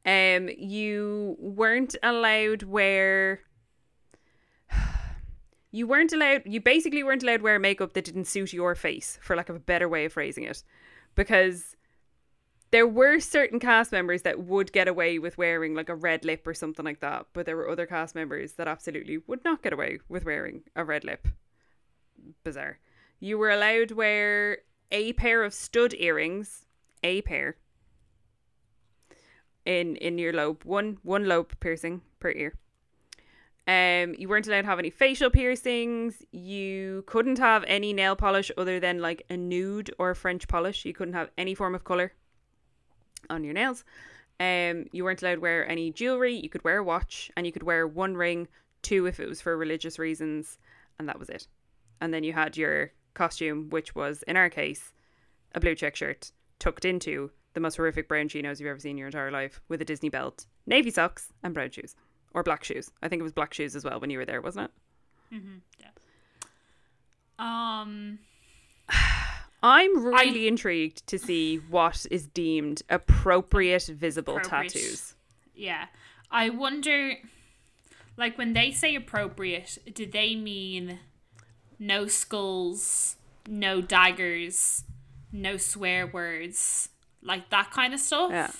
Um, you weren't allowed wear. You weren't allowed. You basically weren't allowed wear makeup that didn't suit your face, for lack of a better way of phrasing it, because there were certain cast members that would get away with wearing like a red lip or something like that, but there were other cast members that absolutely would not get away with wearing a red lip. Bizarre. You were allowed to wear a pair of stud earrings, a pair in in your lobe, one one lobe piercing per ear. Um, you weren't allowed to have any facial piercings. You couldn't have any nail polish other than like a nude or a French polish. You couldn't have any form of color on your nails. Um, you weren't allowed to wear any jewelry. You could wear a watch, and you could wear one ring, two if it was for religious reasons, and that was it. And then you had your costume, which was in our case a blue check shirt tucked into the most horrific brown chinos you've ever seen in your entire life, with a Disney belt, navy socks, and brown shoes or black shoes. I think it was black shoes as well when you were there, wasn't it? Mm-hmm. Yeah. Um. I'm really intrigued to see what is deemed appropriate visible Appropriate. tattoos. Yeah. I wonder, like, when they say appropriate, do they mean no skulls, no daggers, no swear words, like that kind of stuff. Yeah.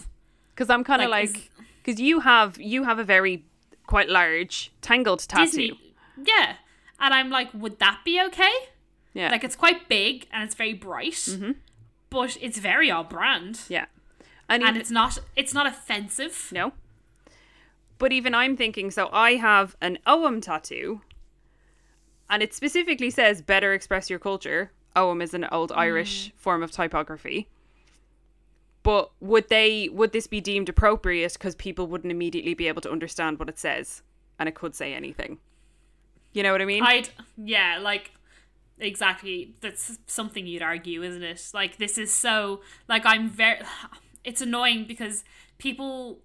Because I'm kind of Like, like, is- because you have you have a very quite large tangled tattoo. Disney, yeah, and I'm like, would that be okay? Yeah. Like it's quite big and it's very bright, Mm-hmm. but it's very on brand, yeah. And, and even, it's not it's not offensive. no. But even I'm thinking, so I have an Ogham tattoo, and it specifically says "better express your culture." Ogham is an old Irish form of typography. But would they would this be deemed appropriate because people wouldn't immediately be able to understand what it says, and it could say anything. You know what I mean? I'd yeah, like exactly. That's something you'd argue, isn't it? Like this is so like I'm very. It's annoying because people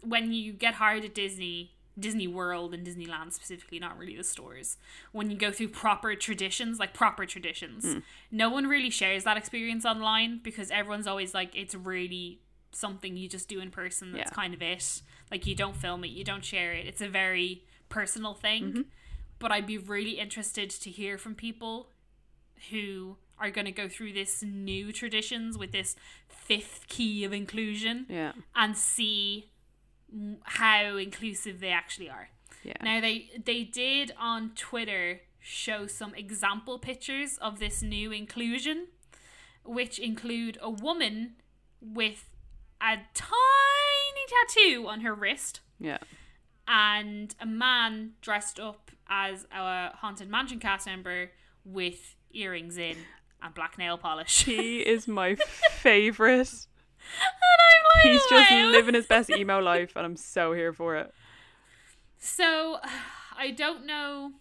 when you get hired at Disney. Disney World and Disneyland specifically, not really the stores. When you go through proper traditions, like proper traditions, no one really shares that experience online because everyone's always like, it's really something you just do in person. That's Yeah. kind of it. Like you don't film it, you don't share it. It's a very personal thing. Mm-hmm. But I'd be really interested to hear from people who are going to go through this new traditions with this fifth key of inclusion yeah. and see how inclusive they actually are. Yeah. Now they they did on Twitter show some example pictures of this new inclusion, which include a woman with a tiny tattoo on her wrist Yeah. and a man dressed up as a haunted mansion cast member with earrings in and black nail polish. She is my favorite. And I'm like, He's just wow. living his best emo life, and I'm so here for it. So, I don't know.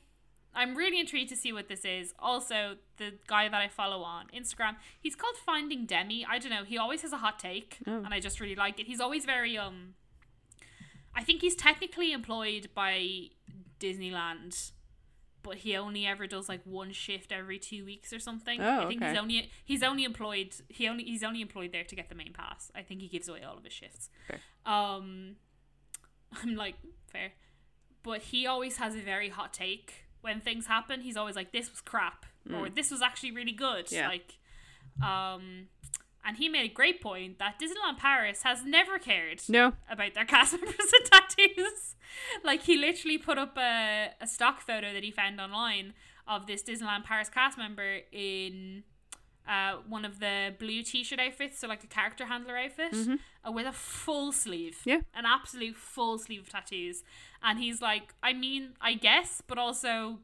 I'm really intrigued to see what this is. Also, the guy that I follow on Instagram, he's called Finding Demi. I don't know. He always has a hot take, Oh. and I just really like it. He's always very um. I think he's technically employed by Disneyland, but he only ever does like one shift every two weeks or something. Oh, I think he's only he's only employed he only he's only employed there to get the main pass. I think he gives away all of his shifts. Fair. Um, I'm like fair, but he always has a very hot take when things happen. He's always like, "This was crap," or "This was actually really good." Mm. Yeah. Like, um, and he made a great point that Disneyland Paris has never cared No. about their cast members and tattoos. like he literally put up a, a stock photo that he found online of this Disneyland Paris cast member in uh, one of the blue t-shirt outfits, so like a character handler outfit, uh, with a full sleeve, Yeah. an absolute full sleeve of tattoos. And he's like, I mean, I guess, but also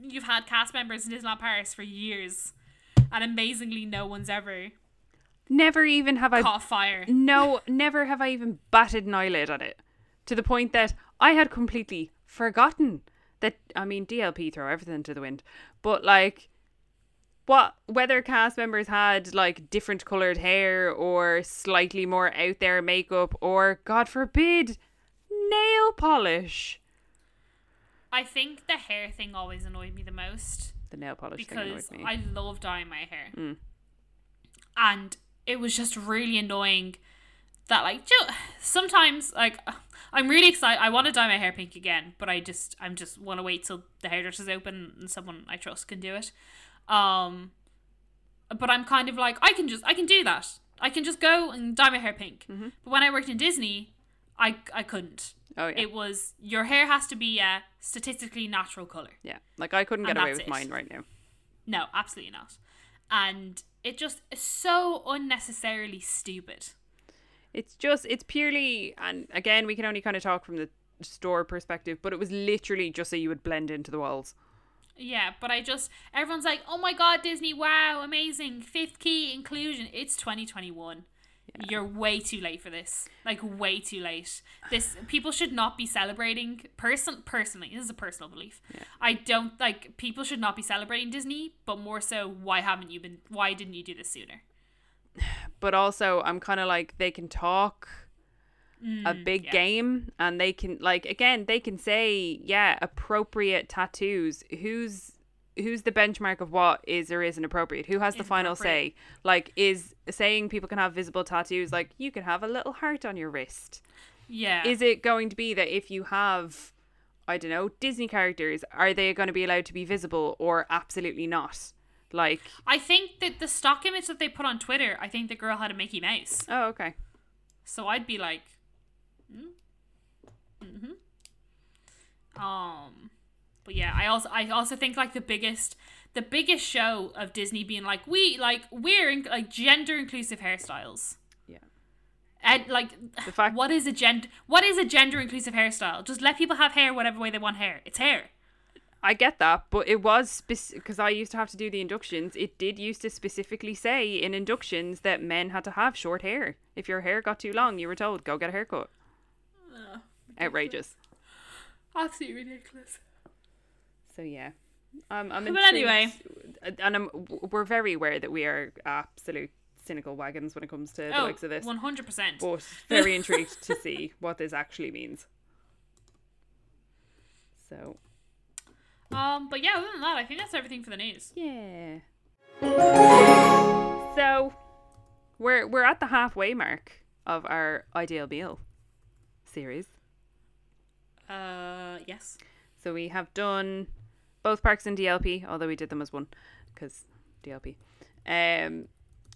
you've had cast members in Disneyland Paris for years, and amazingly, no one's ever Never even have I. caught fire. No, never have I even batted an eyelid at it. To the point that I had completely forgotten that. I mean, DLP throw everything to the wind, but like. What whether cast members had like different colored hair or slightly more out there makeup or God forbid nail polish. I think the hair thing always annoyed me the most The nail polish thing because me. I love dyeing my hair. Mm. And it was just really annoying that like sometimes like I'm really excited I want to dye my hair pink again, but I just I'm just want to wait till the hairdresser's open and someone I trust can do it. Um but I'm kind of like I can just I can do that. I can just go and dye my hair pink. Mm-hmm. But when I worked in Disney, I I couldn't. Oh yeah, It was your hair has to be a statistically natural color. yeah. Like I couldn't get away with it. mine right now. No, absolutely not. And it just is so unnecessarily stupid. It's just it's purely and again we can only kind of talk from the store perspective, but it was literally just so you would blend into the walls. Yeah, but I just everyone's like, "Oh my god, Disney! Wow, amazing! Fifth key inclusion." It's 2021. You're way too late for this. Like way too late. This people should not be celebrating. Person personally, this is a personal belief. Yeah. I don't like people should not be celebrating Disney, but more so, why haven't you been? Why didn't you do this sooner? But also I'm kind of like they can talk a big Mm, yeah. game and they can like again they can say yeah appropriate tattoos who's who's the benchmark of what is or isn't appropriate who has the final say like is saying people can have visible tattoos like you can have a little heart on your wrist Yeah. is it going to be that if you have i don't know disney characters are they going to be allowed to be visible or absolutely not Like, I think that the stock image that they put on Twitter, I think the girl had a Mickey Mouse. oh, okay. So I'd be like, mm? hmm Um, but yeah, I also I also think like the biggest the biggest show of Disney being like we like we're in, like gender inclusive hairstyles. Yeah. And like, The fact- what is a gender what is a gender inclusive hairstyle? Just let people have hair whatever way they want hair. It's hair. I get that, but it was because I used to have to do the inductions. It did used to specifically say in inductions that men had to have short hair. If your hair got too long, you were told go get a haircut. Outrageous. Absolutely ridiculous. So yeah, um, I'm. But anyway. and I'm, we're very aware that we are absolute cynical wagons when it comes to the Oh, likes of this. one hundred percent. But very intrigued to see what this actually means. So Um, but yeah, other than that, I think that's everything for the news. yeah. So we're we're at the halfway mark of our ideal meal series. Uh, yes. So we have done both parks in DLP, although we did them as one because DLP. Um,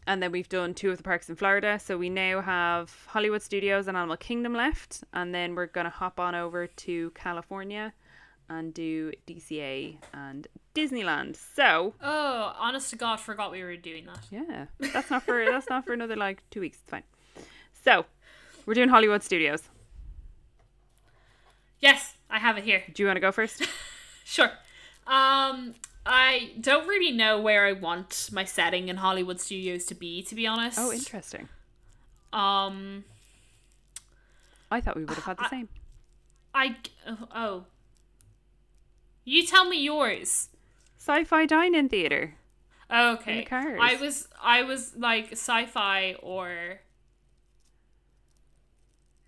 and then we've done two of the parks in Florida. So we now have Hollywood Studios and Animal Kingdom left. And then we're going to hop on over to California and do DCA and Disneyland. So Oh, honest to God, forgot we were doing that. yeah, that's not for that's not for another like two weeks. It's fine. So we're doing Hollywood Studios. Yes, I have it here. Do you want to go first? Sure. Um, I don't really know where I want my setting in Hollywood studios to be, to be honest. Oh, interesting. Um, I thought we would have had the I- same. I oh, oh. You tell me yours. Sci-fi dine-in theater. Okay. the cars. I was I was like sci-fi or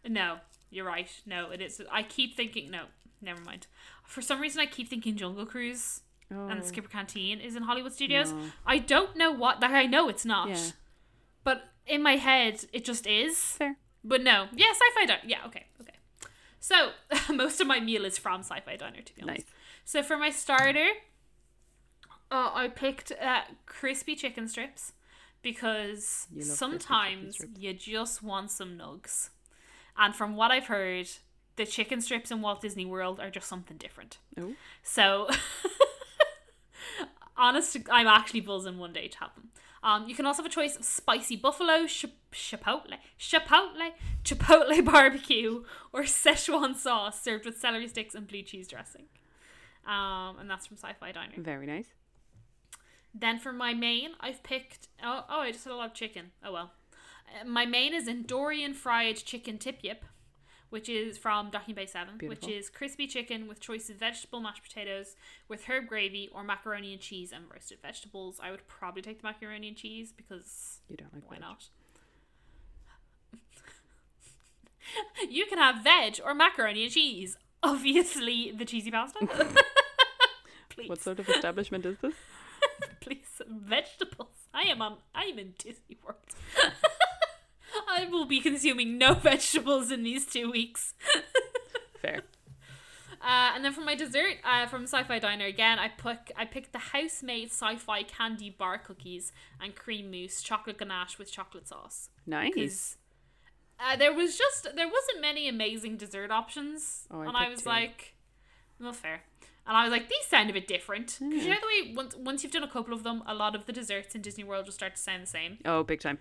No, you're right. No, it is I keep thinking no, never mind. For some reason I keep thinking Jungle Cruise Oh. and the Skipper Canteen is in Hollywood Studios. No. I don't know what like I know it's not. Yeah. But in my head it just is. Fair. But no. Yeah, sci-fi diner. Yeah, okay. Okay. So, most of my meal is from sci-fi diner to be honest. Nice. So for my starter, uh, I picked uh, crispy chicken strips because You love crispy chicken sometimes strips. you just want some nugs. And from what I've heard, the chicken strips in Walt Disney World are just something different. Oh. So, honest, I'm actually buzzing one day to have them. Um, you can also have a choice of spicy buffalo, ch- chipotle, chipotle, chipotle barbecue, or Szechuan sauce served with celery sticks and blue cheese dressing. Um, and that's from Sci-Fi Diner. Very nice. Then for my main, I've picked. Oh, oh, I just had a lot of chicken. Oh well. Uh, my main is Endorian fried chicken tip yip, which is from Docking Bay Seven, Beautiful. which is crispy chicken with choice of vegetable mashed potatoes with herb gravy or macaroni and cheese and roasted vegetables. I would probably take the macaroni and cheese because You don't like why veg. not? you can have veg or macaroni and cheese. Obviously, the cheesy pasta. Please. What sort of establishment is this? please vegetables i am on i am in disney world i will be consuming no vegetables in these two weeks Fair. uh, and then for my dessert uh, from sci-fi diner again i put i picked the house-made sci-fi candy bar cookies and cream mousse chocolate ganache with chocolate sauce Nice. uh, there was just there wasn't many amazing dessert options Oh, I and i was two. like well fair and i was like these sound a bit different because you know the way once, once you've done a couple of them a lot of the desserts in disney world just start to sound the same Oh, big time.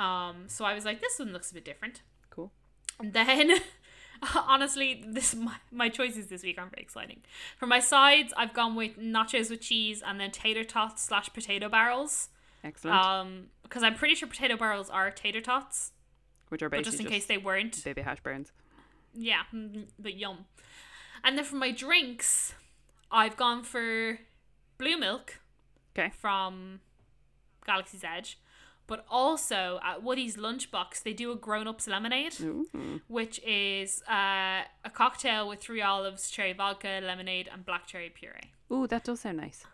Um so i was like this one looks a bit different Cool. and then honestly this my, my choices this week aren't very exciting for my sides i've gone with nachos with cheese and then tater tots slash potato barrels Excellent. um because i'm pretty sure potato barrels are tater tots Which are but just in case they weren't baby hash browns. yeah, mm, but yum. And then for my drinks, I've gone for blue milk Okay. from Galaxy's Edge, but also at Woody's Lunchbox they do a grown ups lemonade, Ooh. which is uh, a cocktail with three olives, cherry vodka, lemonade, and black cherry puree. Ooh, that does sound nice.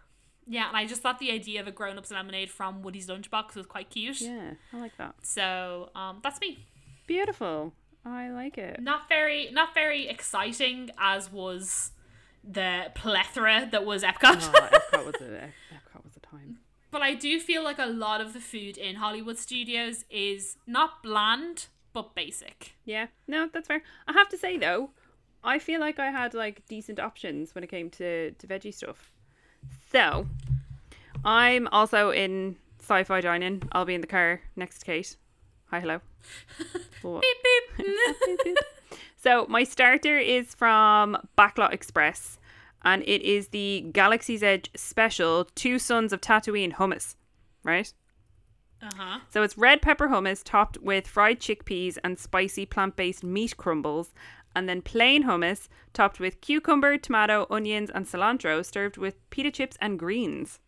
Yeah, and I just thought the idea of a grown ups lemonade from Woody's Lunchbox was quite cute. Yeah, I like that. So um, that's me. Beautiful. I like it. not very not very exciting as was the plethora that was Epcot. Oh, Epcot was a time. But I do feel like a lot of the food in Hollywood studios is not bland, but basic. Yeah, no, that's fair. I have to say though, I feel like I had like decent options when it came to to veggie stuff. So, I'm also in sci-fi dining. I'll be in the car next to Kate. Hi, hello. Beep beep. So my starter is from Backlot Express, and it is the Galaxy's Edge special Two Sons of Tatooine hummus, right? uh huh. So it's red pepper hummus topped with fried chickpeas and spicy plant-based meat crumbles, and then plain hummus topped with cucumber, tomato, onions, and cilantro, served with pita chips and greens.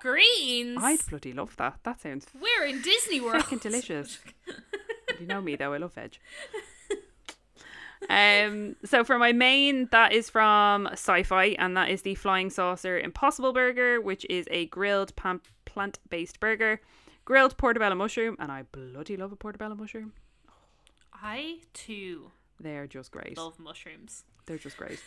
Greens. I'd bloody love that. That sounds We're in Disney World. fucking delicious. you know me though, I love veg. Um, so for my main, that is from Sci-Fi, and that is the Flying Saucer Impossible Burger, which is a grilled pan- plant-based burger, grilled portobello mushroom, and I bloody love a portobello mushroom. I too They're just great. love mushrooms. They're just great.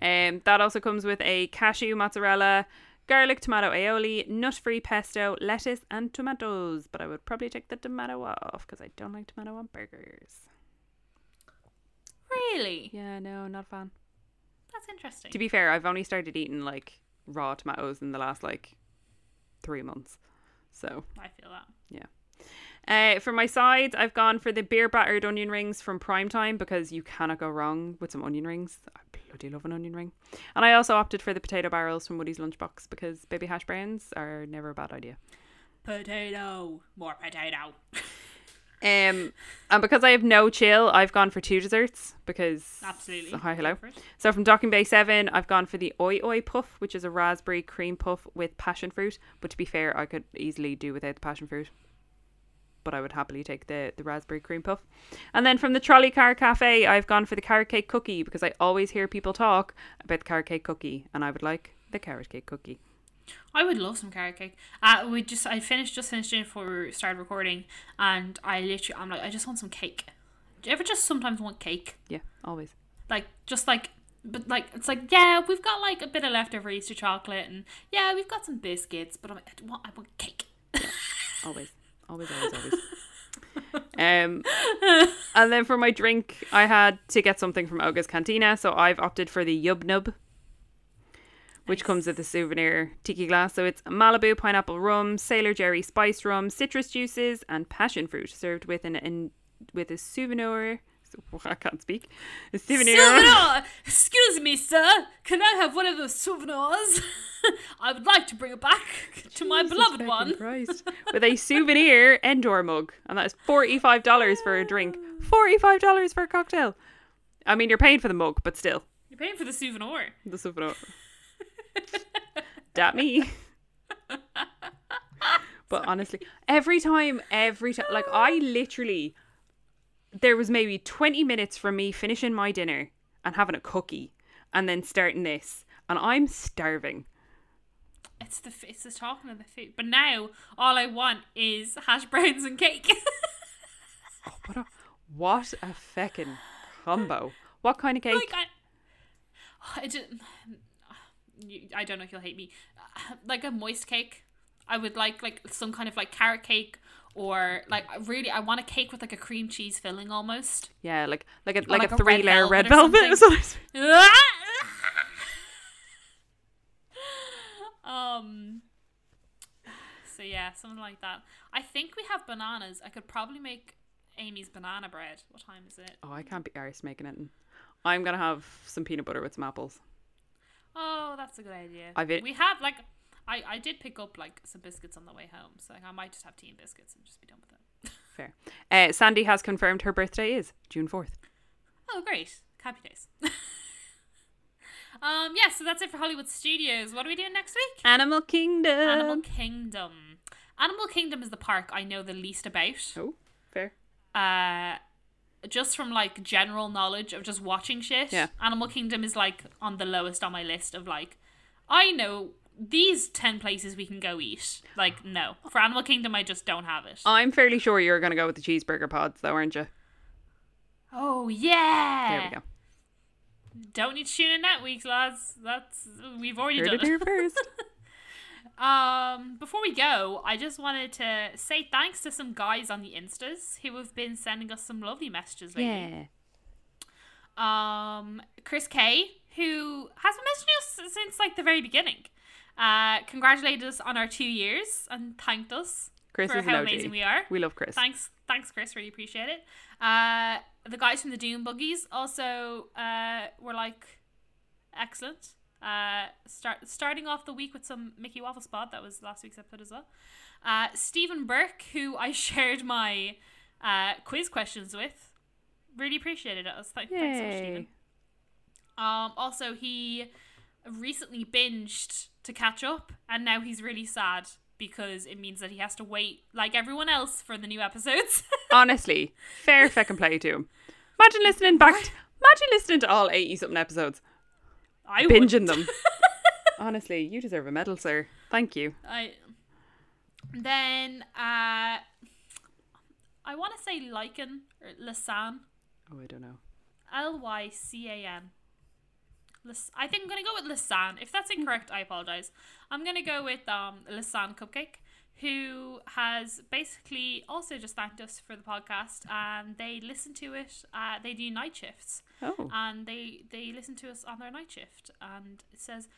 Um, that also comes with a cashew mozzarella, garlic tomato aioli, nut-free pesto, lettuce, and tomatoes. But I would probably take the tomato off because I don't like tomato on burgers. Really? Yeah, no, not a fan. That's interesting. To be fair, I've only started eating like raw tomatoes in the last like three months. So I feel that. Yeah. Uh, for my sides, I've gone for the beer battered onion rings from Primetime because you cannot go wrong with some onion rings. I bloody love an onion ring. And I also opted for the potato barrels from Woody's Lunchbox because baby hash browns are never a bad idea. Potato. More potato. Um, and because I have no chill, I've gone for two desserts because Absolutely. Hi, hello. Go for it. So from Docking Bay 7, I've gone for the Oi Oi Puff, which is a raspberry cream puff with passion fruit. But to be fair, I could easily do without the passion fruit. But I would happily take the, the raspberry cream puff. And then from the Trolley Car Cafe, I've gone for the carrot cake cookie because I always hear people talk about the carrot cake cookie. And I would like the carrot cake cookie. I would love some carrot cake. Uh, we just I finished just finished it before we started recording, and I literally I'm like I just want some cake. Do you ever just sometimes want cake? Yeah, always. Like just like. But like it's like yeah we've got like a bit of leftover Easter chocolate and yeah we've got some biscuits but I'm like, I want I want cake. Yeah, Always. Always, always, always. um, and then for my drink, I had to get something from Oga's Cantina, so I've opted for the Yub Nub, which comes with a souvenir tiki glass. So it's Malibu pineapple rum, Sailor Jerry spice rum, citrus juices, and passion fruit, served with an, an with a souvenir. I can't speak. A souvenir. Souvenir! Excuse me, sir. Can I have one of those souvenirs? I would like to bring it back to my beloved one. Christ. With a souvenir Endor mug. And that is $45 for a drink. Ah. $45 for a cocktail. I mean, you're paying for the mug, but still. You're paying for the souvenir. The souvenir. Dat me. But honestly, every time, every time, like I literally, there was maybe 20 minutes from me finishing my dinner and having a cookie and then starting this. And I'm starving. It's the it's the talking of the food. But now all I want is hash browns and cake. Oh, what a, what a feckin' combo. What kind of cake? like I, oh, I just, I don't know if you'll hate me. Like a moist cake. I would like like some kind of like carrot cake or like really I want a cake with like a cream cheese filling almost. yeah, like like a like, like a a three red layer velvet red or velvet. um so yeah, something like that. I think we have bananas. I could probably make Amy's banana bread. What time is it? oh, I can't be arsed making it. I'm gonna have some peanut butter with some apples. Oh, that's a good idea. I've it- we have like I, I did pick up like some biscuits on the way home, so like, I might just have tea and biscuits and just be done with it. Fair. Uh, Sandy has confirmed her birthday is June fourth. Oh, great! Happy days. um, yeah. So that's it for Hollywood Studios. What are we doing next week? Animal Kingdom. Animal Kingdom. Animal Kingdom is the park I know the least about. Oh, fair. Uh, just from like general knowledge of just watching shit. Yeah. Animal Kingdom is like on the lowest on my list of like, I know these 10 places we can go eat. Like, no. For Animal Kingdom, I just don't have it. I'm fairly sure you're gonna go with the cheeseburger pods, though, aren't you? Oh, yeah. There we go. Don't need to tune in that week, lads. That's, we've already Heard done it here it. first. Um, before we go, I just wanted to say thanks to some guys on the Instas who have been sending us some lovely messages lately. Yeah. Um, Chris K, who has been messaging us since like the very beginning, uh, congratulated us on our two years and thanked us Chris for how amazing we are. We love Chris. Thanks, thanks, Chris. Really appreciate it. Uh, the guys from the Doom Buggies also uh, were like excellent. Uh, start starting off the week with some Mickey Waffles Pod. That was last week's episode as well. Uh, Stephen Burke, who I shared my uh, quiz questions with, really appreciated it. Thank, thanks so much, Stephen. Um, also, he recently binged to catch up, and now he's really sad because it means that he has to wait, like everyone else, for the new episodes. Honestly, fair feckin' play to him. Imagine listening back. t- imagine listening to all eighty something episodes, I would. binging them. Honestly, you deserve a medal, sir. Thank you. I then uh, I want to say Lycan or Lysan, Oh, I don't know. L Y C A N. I think I'm gonna go with Lisan. If that's incorrect, I apologize. I'm gonna go with um Lisan Cupcake, who has basically also just thanked us for the podcast, and they listen to it. Uh, they do night shifts, Oh, and they they listen to us on their night shift, and it says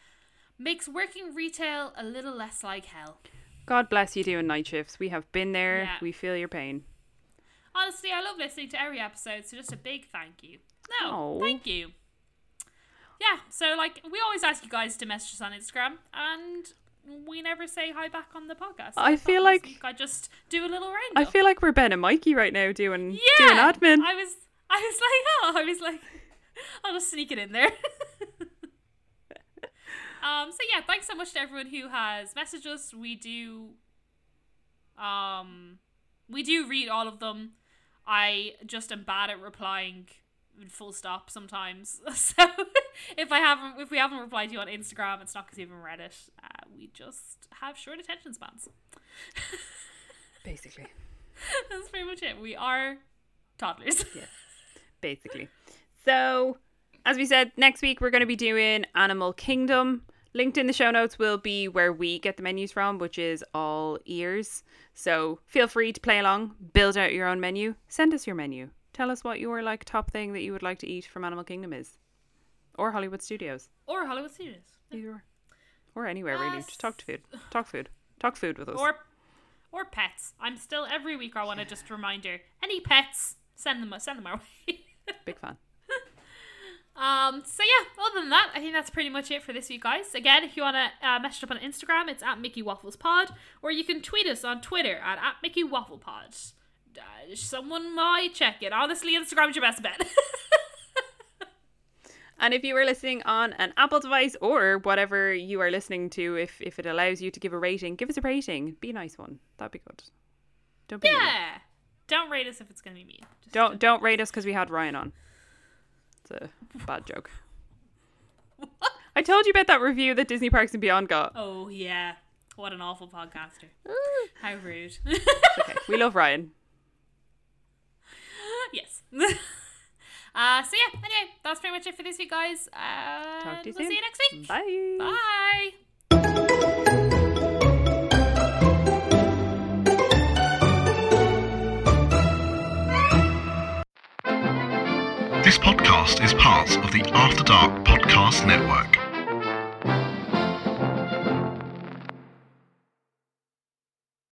makes working retail a little less like hell. God bless you doing night shifts. We have been there. Yeah. We feel your pain. Honestly, I love listening to every episode, so just a big thank you. No, Aw. thank you. Yeah, so like we always ask you guys to message us on Instagram, and we never say hi back on the podcast. I thought feel like- I just do a little roundup. I feel like we're Ben and Mikey right now doing yeah, doing admin. I was, I was like, oh, I was like, I'll just sneak it in there. um. So yeah, thanks so much to everyone who has messaged us. We do, um, we do read all of them. I just am bad at replying full stop sometimes. So if I haven't, if we haven't replied to you on Instagram, it's not because you haven't read it. We just have short attention spans. Basically, That's pretty much it. We are toddlers. yeah. basically. So, as we said, next week we're going to be doing Animal Kingdom. Linked in the show notes will be where we get the menus from, which is all ears. So feel free to play along, build out your own menu, send us your menu. Tell us what your like top thing that you would like to eat from Animal Kingdom is, or Hollywood Studios, or Hollywood Studios. either, or anywhere really. Just talk to food, talk food, talk food with us. Or or pets. I'm still every week I want to just reminder any pets send them send them our way. Big fan. um so yeah, other than that, I think that's pretty much it for this week guys. Again, if you want to uh, message up on Instagram, it's at Mickey Waffles Pod or you can tweet us on Twitter at, at Mickey Waffle Pod. Uh, someone might check it. Honestly, Instagram's your best bet. And if you are listening on an Apple device or whatever you are listening to, if if it allows you to give a rating, give us a rating. Be a nice one. That'd be good. Don't be mean. yeah. Don't rate us if it's going to be mean. Just Don't don't rate us because we had Ryan on. It's a bad joke. I told you about that review that Disney Parks and Beyond got. Oh yeah. What an awful podcaster. Ah. How rude. Okay, we love Ryan. yes. uh, so yeah, anyway, that's pretty much it for this week, guys. Uh, Talk to you we'll soon. see you next week. Bye. Bye. This podcast is part of the After Dark Podcast Network.